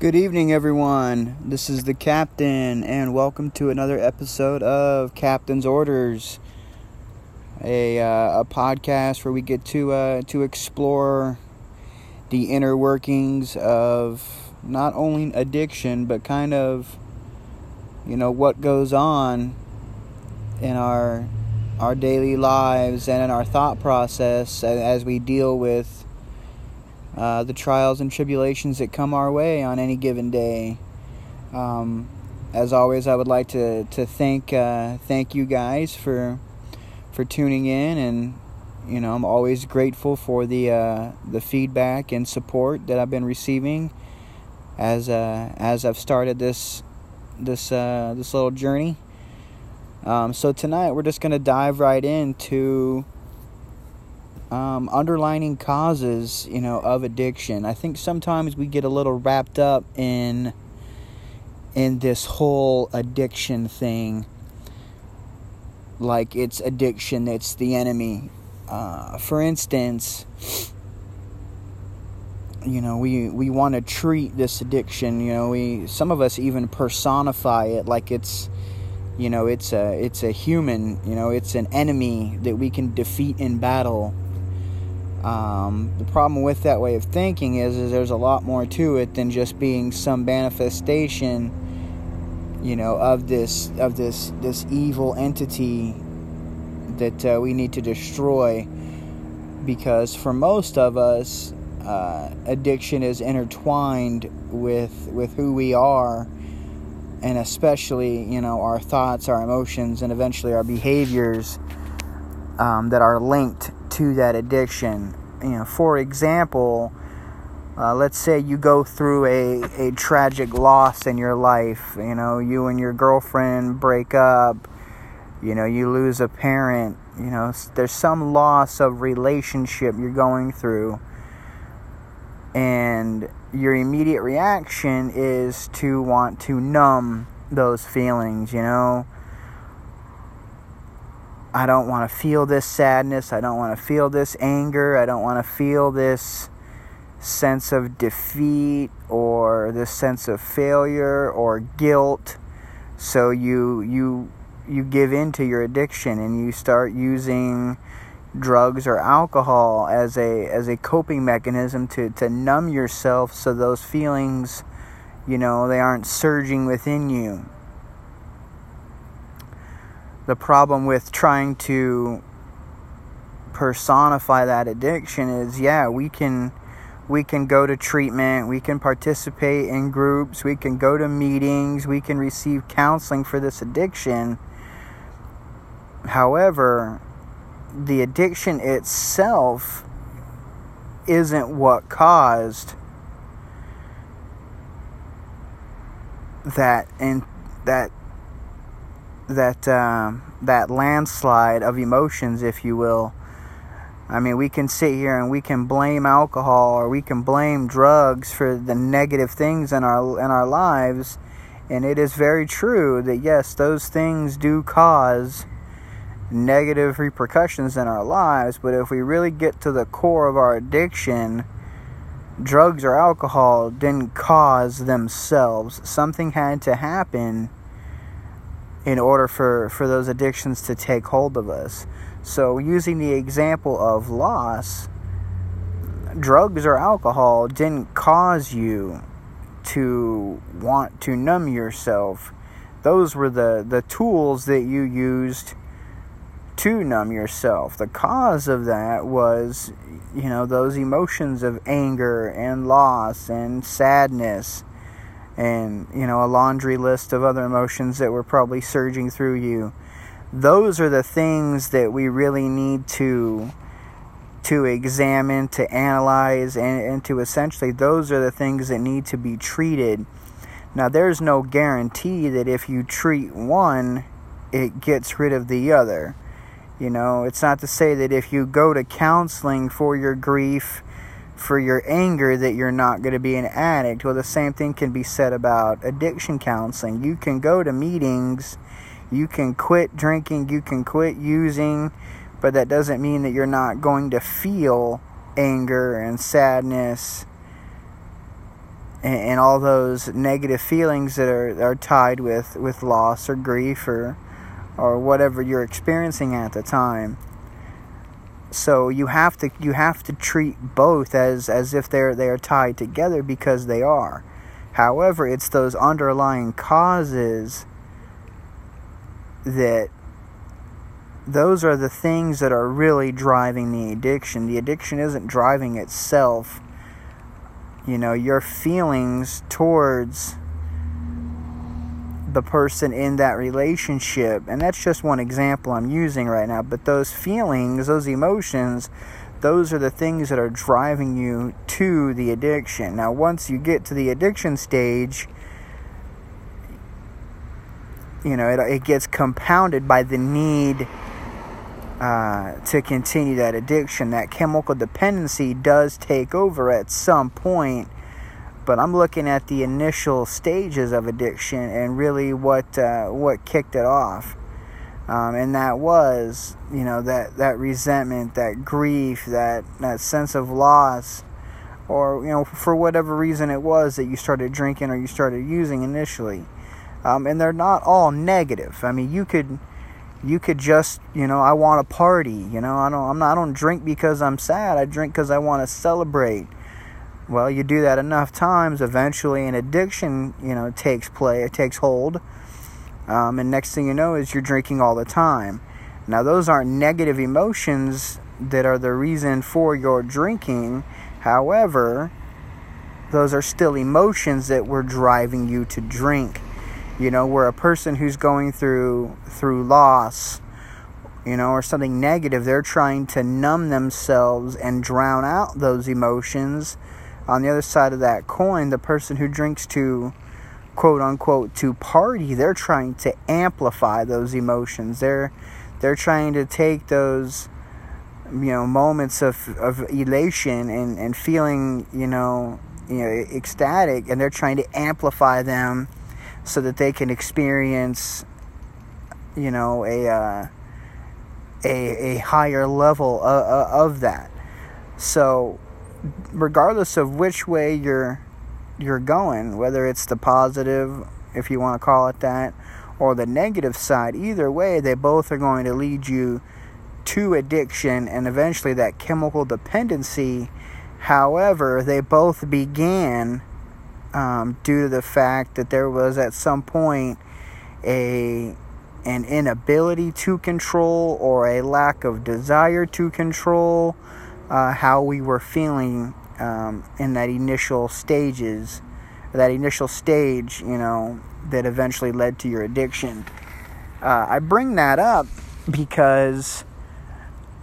Good evening, everyone. This is the captain, and welcome to another episode of Captain's Orders, a uh, a podcast where we get to uh, to explore the inner workings of not only addiction but kind of you know what goes on in our our daily lives and in our thought process as we deal with uh, the trials and tribulations that come our way on any given day. Um, as always, I would like to to thank uh, thank you guys for for tuning in, and you know I'm always grateful for the uh, the feedback and support that I've been receiving as uh, as I've started this this uh, this little journey. Um, so tonight we're just gonna dive right into um, underlining causes, you know, of addiction. I think sometimes we get a little wrapped up in in this whole addiction thing, like it's addiction that's the enemy. Uh, for instance, you know, we we want to treat this addiction. You know, we some of us even personify it like it's you know it's a it's a human you know it's an enemy that we can defeat in battle um, the problem with that way of thinking is, is there's a lot more to it than just being some manifestation, you know, of this of this this evil entity that uh, we need to destroy. Because for most of us, uh, addiction is intertwined with with who we are, and especially you know our thoughts, our emotions, and eventually our behaviors um, that are linked to that addiction. You know, for example, uh, let's say you go through a, a tragic loss in your life. You know, you and your girlfriend break up. You know, you lose a parent. You know, there's some loss of relationship you're going through. And your immediate reaction is to want to numb those feelings, you know I don't want to feel this sadness. I don't want to feel this anger. I don't want to feel this sense of defeat or this sense of failure or guilt. So you you you give in to your addiction and you start using drugs or alcohol as a as a coping mechanism to, to numb yourself so those feelings, you know, they aren't surging within you the problem with trying to personify that addiction is yeah we can we can go to treatment we can participate in groups we can go to meetings we can receive counseling for this addiction. However the addiction itself isn't what caused that and that that um, that landslide of emotions, if you will. I mean, we can sit here and we can blame alcohol or we can blame drugs for the negative things in our in our lives, and it is very true that yes, those things do cause negative repercussions in our lives. But if we really get to the core of our addiction, drugs or alcohol didn't cause themselves. Something had to happen in order for, for those addictions to take hold of us. So, using the example of loss, drugs or alcohol didn't cause you to want to numb yourself. Those were the, the tools that you used to numb yourself. The cause of that was, you know, those emotions of anger and loss and sadness and you know a laundry list of other emotions that were probably surging through you. Those are the things that we really need to to examine to analyze and, and to essentially those are the things that need to be treated. Now there's no guarantee that if you treat one it gets rid of the other. You know it's not to say that if you go to counseling for your grief for your anger that you're not going to be an addict. Well, the same thing can be said about addiction counseling. You can go to meetings, you can quit drinking, you can quit using, but that doesn't mean that you're not going to feel anger and sadness and, and all those negative feelings that are, are tied with, with loss or grief or or whatever you're experiencing at the time. So you have to you have to treat both as as if they're they are tied together because they are. However, it's those underlying causes that those are the things that are really driving the addiction. The addiction isn't driving itself. You know, your feelings towards the person in that relationship. And that's just one example I'm using right now. But those feelings, those emotions, those are the things that are driving you to the addiction. Now, once you get to the addiction stage, you know, it, it gets compounded by the need uh, to continue that addiction. That chemical dependency does take over at some point but I'm looking at the initial stages of addiction and really what uh, what kicked it off. Um, and that was, you know, that, that resentment, that grief, that, that sense of loss, or, you know, for whatever reason it was that you started drinking or you started using initially. Um, and they're not all negative. I mean, you could, you could just, you know, I want to party. You know, I don't, I'm not, I don't drink because I'm sad. I drink because I want to celebrate. Well, you do that enough times, eventually an addiction, you know, takes play, it takes hold. Um, and next thing you know is you're drinking all the time. Now, those aren't negative emotions that are the reason for your drinking. However, those are still emotions that were driving you to drink. You know, where a person who's going through through loss, you know, or something negative, they're trying to numb themselves and drown out those emotions on the other side of that coin, the person who drinks to quote unquote to party, they're trying to amplify those emotions. They're they're trying to take those you know moments of, of elation and, and feeling, you know, you know, ecstatic and they're trying to amplify them so that they can experience you know a uh, a, a higher level of, of that. So regardless of which way you're you're going, whether it's the positive, if you want to call it that, or the negative side, either way, they both are going to lead you to addiction and eventually that chemical dependency. However, they both began um, due to the fact that there was at some point a an inability to control or a lack of desire to control uh, how we were feeling um, in that initial stages, that initial stage, you know, that eventually led to your addiction. Uh, I bring that up because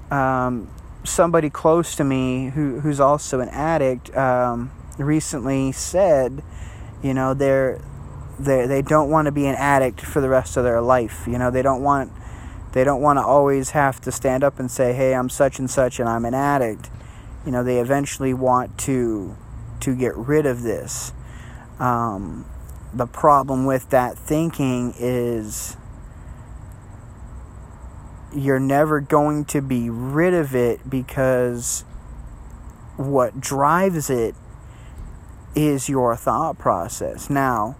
um, somebody close to me who, who's also an addict um, recently said, you know, they're, they they don't want to be an addict for the rest of their life. You know, they don't want they don't want to always have to stand up and say, "Hey, I'm such and such and I'm an addict." You know, they eventually want to to get rid of this. Um, the problem with that thinking is you're never going to be rid of it because what drives it is your thought process. Now,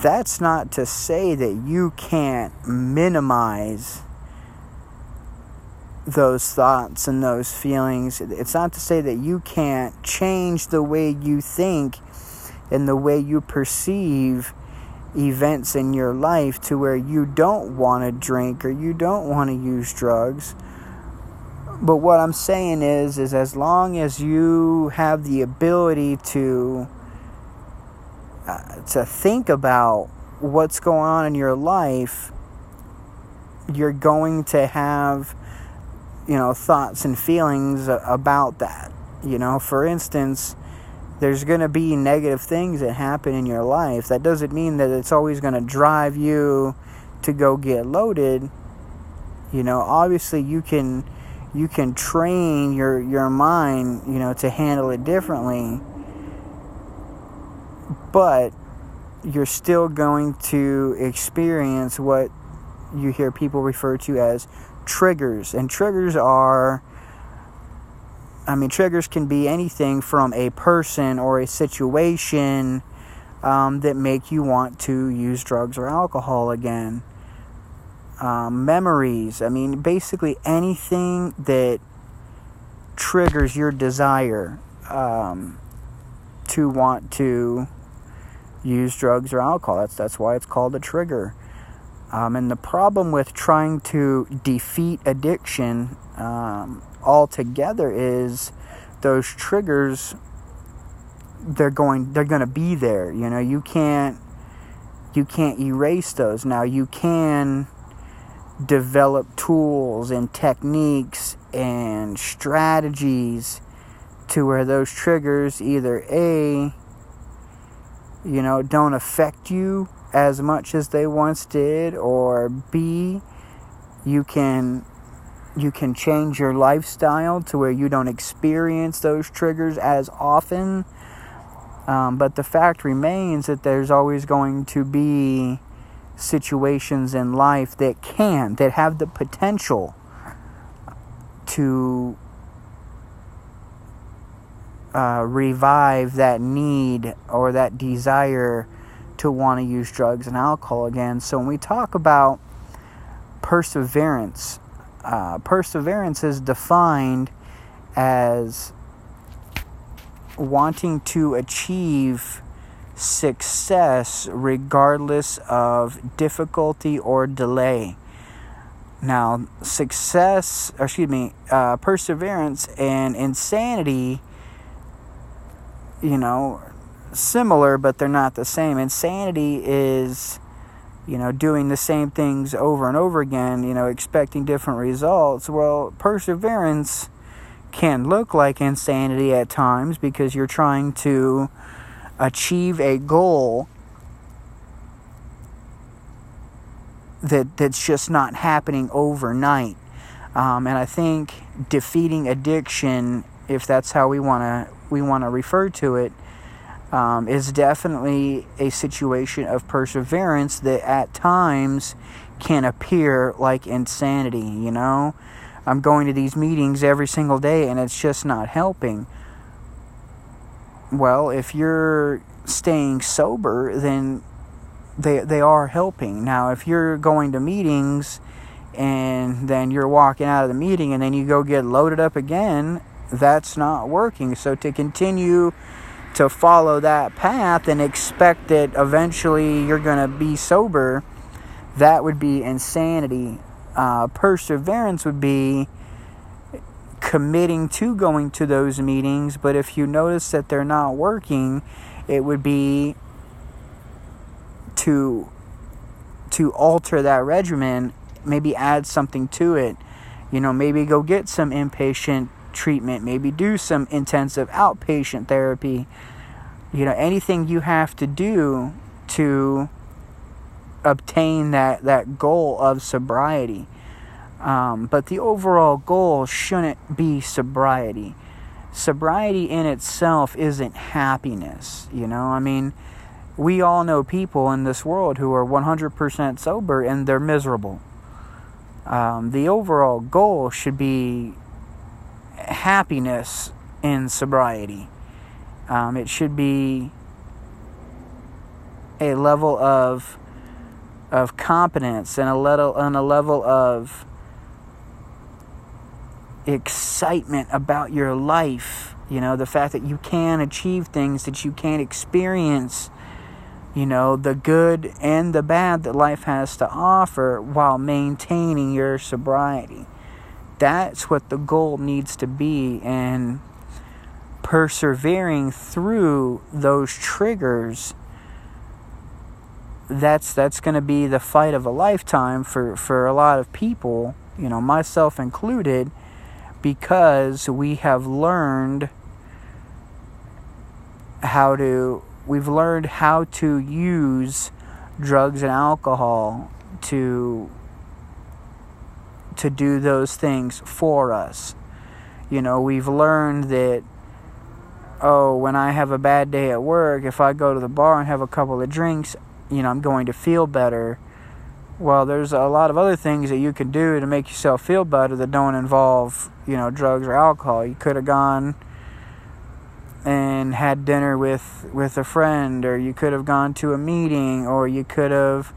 that's not to say that you can't minimize those thoughts and those feelings. It's not to say that you can't change the way you think and the way you perceive events in your life to where you don't want to drink or you don't want to use drugs. But what I'm saying is is as long as you have the ability to uh, to think about what's going on in your life, you're going to have you know, thoughts and feelings about that. You know, for instance, there's going to be negative things that happen in your life. That doesn't mean that it's always going to drive you to go get loaded. You know, obviously you can you can train your your mind, you know, to handle it differently. But you're still going to experience what you hear people refer to as triggers. And triggers are, I mean, triggers can be anything from a person or a situation um, that make you want to use drugs or alcohol again. Um, memories. I mean, basically anything that triggers your desire um, to want to use drugs or alcohol. That's that's why it's called a trigger. Um, and the problem with trying to defeat addiction um, altogether is those triggers. They're going. They're going to be there. You know, you can't. You can't erase those. Now you can develop tools and techniques and strategies to where those triggers either a you know don't affect you as much as they once did or b you can you can change your lifestyle to where you don't experience those triggers as often. Um, but the fact remains that there's always going to be situations in life that can, that have the potential to uh, revive that need or that desire to want to use drugs and alcohol again. So when we talk about perseverance, uh, perseverance is defined as wanting to achieve success regardless of difficulty or delay. Now, success, excuse me, uh, perseverance and insanity, you know, similar, but they're not the same. Insanity is, you know, doing the same things over and over again, you know, expecting different results. Well, perseverance can look like insanity at times because you're trying to achieve a goal that that's just not happening overnight. Um, and I think defeating addiction, if that's how we want to we want to refer to it, um, is definitely a situation of perseverance that at times can appear like insanity. You know, I'm going to these meetings every single day, and it's just not helping. Well, if you're staying sober, then they they are helping. Now, if you're going to meetings and then you're walking out of the meeting and then you go get loaded up again, that's not working. So to continue to follow that path and expect that eventually you're going to be sober, that would be insanity. Uh, perseverance would be committing to going to those meetings, but if you notice that they're not working, it would be to to alter that regimen, maybe add something to it. You know, maybe go get some inpatient treatment, maybe do some intensive outpatient therapy. You know, anything you have to do to obtain that that goal of sobriety. Um, but the overall goal shouldn't be sobriety. Sobriety in itself isn't happiness, you know? I mean, we all know people in this world who are 100% sober and they're miserable. Um, the overall goal should be happiness in sobriety. Um, it should be a level of of competence and a level and a level of excitement about your life. You know, the fact that you can achieve things that you can't experience. You know, the good and the bad that life has to offer while maintaining your sobriety. That's what the goal needs to be. And persevering through those triggers that's that's going to be the fight of a lifetime for for a lot of people you know myself included because we have learned how to we've learned how to use drugs and alcohol to to do those things for us. You know, we've learned that oh, when I have a bad day at work, if I go to the bar and have a couple of drinks, you know, I'm going to feel better well, there's a lot of other things that you can do to make yourself feel better that don't involve, you know, drugs or alcohol. You could have gone and had dinner with with a friend or you could have gone to a meeting or you could have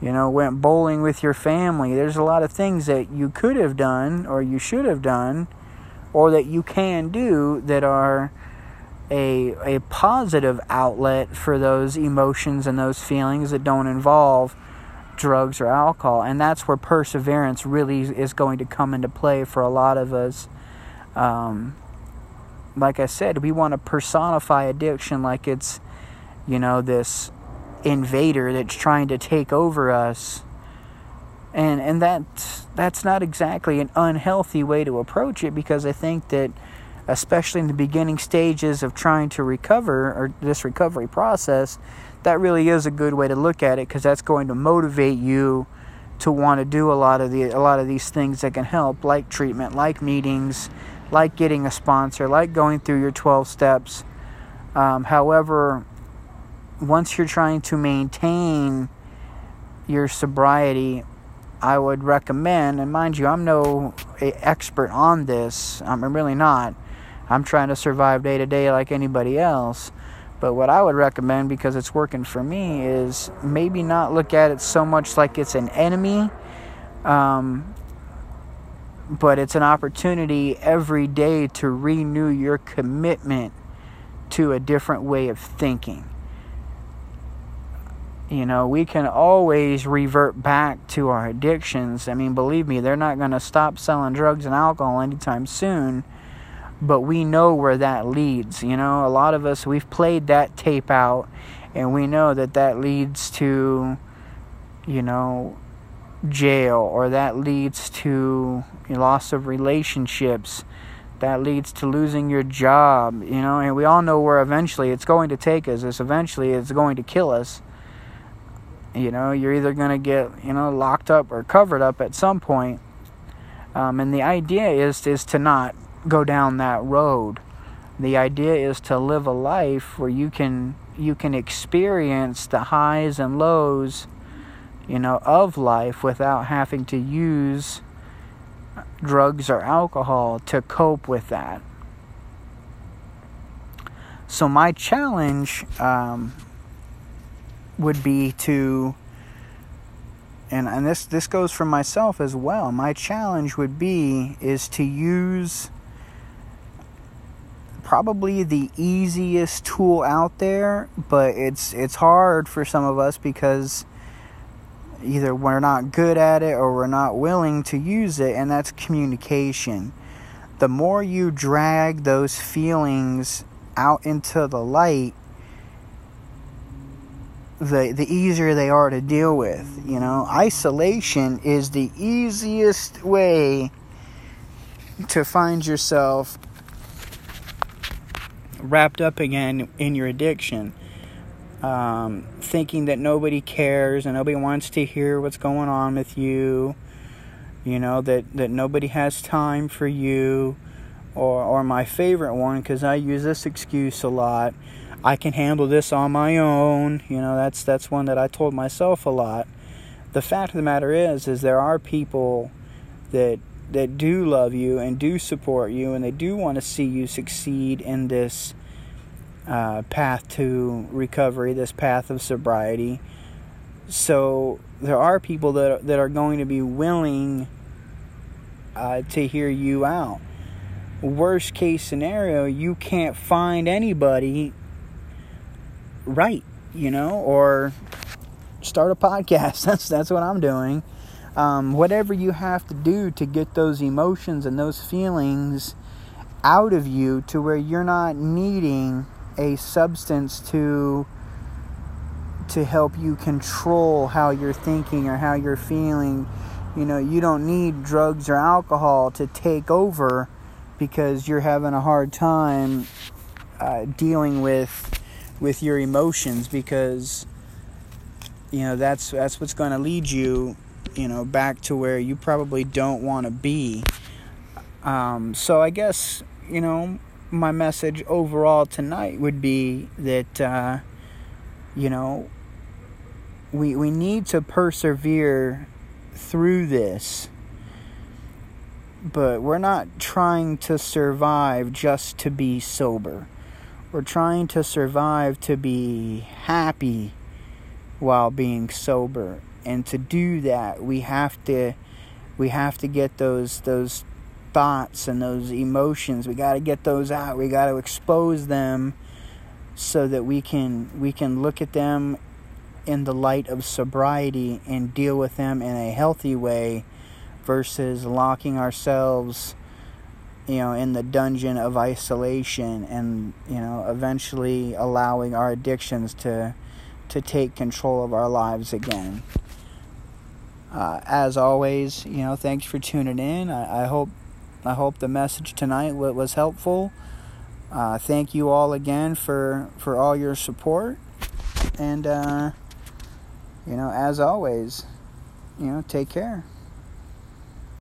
you know went bowling with your family. There's a lot of things that you could have done or you should have done or that you can do that are a a positive outlet for those emotions and those feelings that don't involve drugs or alcohol. And that's where perseverance really is going to come into play for a lot of us. Um, like I said, we want to personify addiction like it's, you know, this invader that's trying to take over us. And and that's that's not exactly an unhealthy way to approach it because I think that especially in the beginning stages of trying to recover or this recovery process, that really is a good way to look at it because that's going to motivate you to want to do a lot of the a lot of these things that can help like treatment, like meetings, like getting a sponsor, like going through your 12 steps. Um, however, once you're trying to maintain your sobriety, I would recommend, and mind you, I'm no expert on this. I'm really not. I'm trying to survive day to day like anybody else. But what I would recommend, because it's working for me, is maybe not look at it so much like it's an enemy, um, but it's an opportunity every day to renew your commitment to a different way of thinking. You know, we can always revert back to our addictions. I mean, believe me, they're not going to stop selling drugs and alcohol anytime soon, but we know where that leads. You know, a lot of us, we've played that tape out, and we know that that leads to, you know, jail or that leads to loss of relationships that leads to losing your job you know and we all know where eventually it's going to take us It's eventually it's going to kill us you know you're either going to get you know locked up or covered up at some point um, and the idea is is to not go down that road the idea is to live a life where you can you can experience the highs and lows you know, of life without having to use drugs or alcohol to cope with that. So, my challenge um, would be to, and, and this, this goes for myself as well, my challenge would be is to use probably the easiest tool out there, but it's it's hard for some of us because either we're not good at it or we're not willing to use it, and that's communication. The more you drag those feelings out into the light, the the easier they are to deal with. You know, isolation is the easiest way to find yourself wrapped up again in your addiction um, thinking that nobody cares and nobody wants to hear what's going on with you. You know that that nobody has time for you, or or my favorite one because I use this excuse a lot. I can handle this on my own. You know that's that's one that I told myself a lot. The fact of the matter is, is there are people that that do love you and do support you and they do want to see you succeed in this uh, path to recovery, this path of sobriety. So there are people that that are going to be willing uh, to hear you out. Worst case scenario, you can't find anybody right, you know, or start a podcast. That's that's what I'm doing. Um, whatever you have to do to get those emotions and those feelings out of you to where you're not needing a substance to to help you control how you're thinking or how you're feeling. You know, you don't need drugs or alcohol to take over because you're having a hard time uh, dealing with with your emotions because you know that's that's what's going to lead you you know back to where you probably don't want to be. Um, so i guess you know my message overall tonight would be that uh, you know we we need to persevere through this but we're not trying to survive just to be sober we're trying to survive to be happy while being sober. And to do that we have to we have to get those those thoughts and those emotions. We got to get those out. We got to expose them so that we can we can look at them in the light of sobriety and deal with them in a healthy way versus locking ourselves you know in the dungeon of isolation and you know eventually allowing our addictions to to take control of our lives again. Uh, as always you know thanks for tuning in. I, I hope I hope the message tonight was helpful. Uh, thank you all again for for all your support. And uh, you know as always you know take care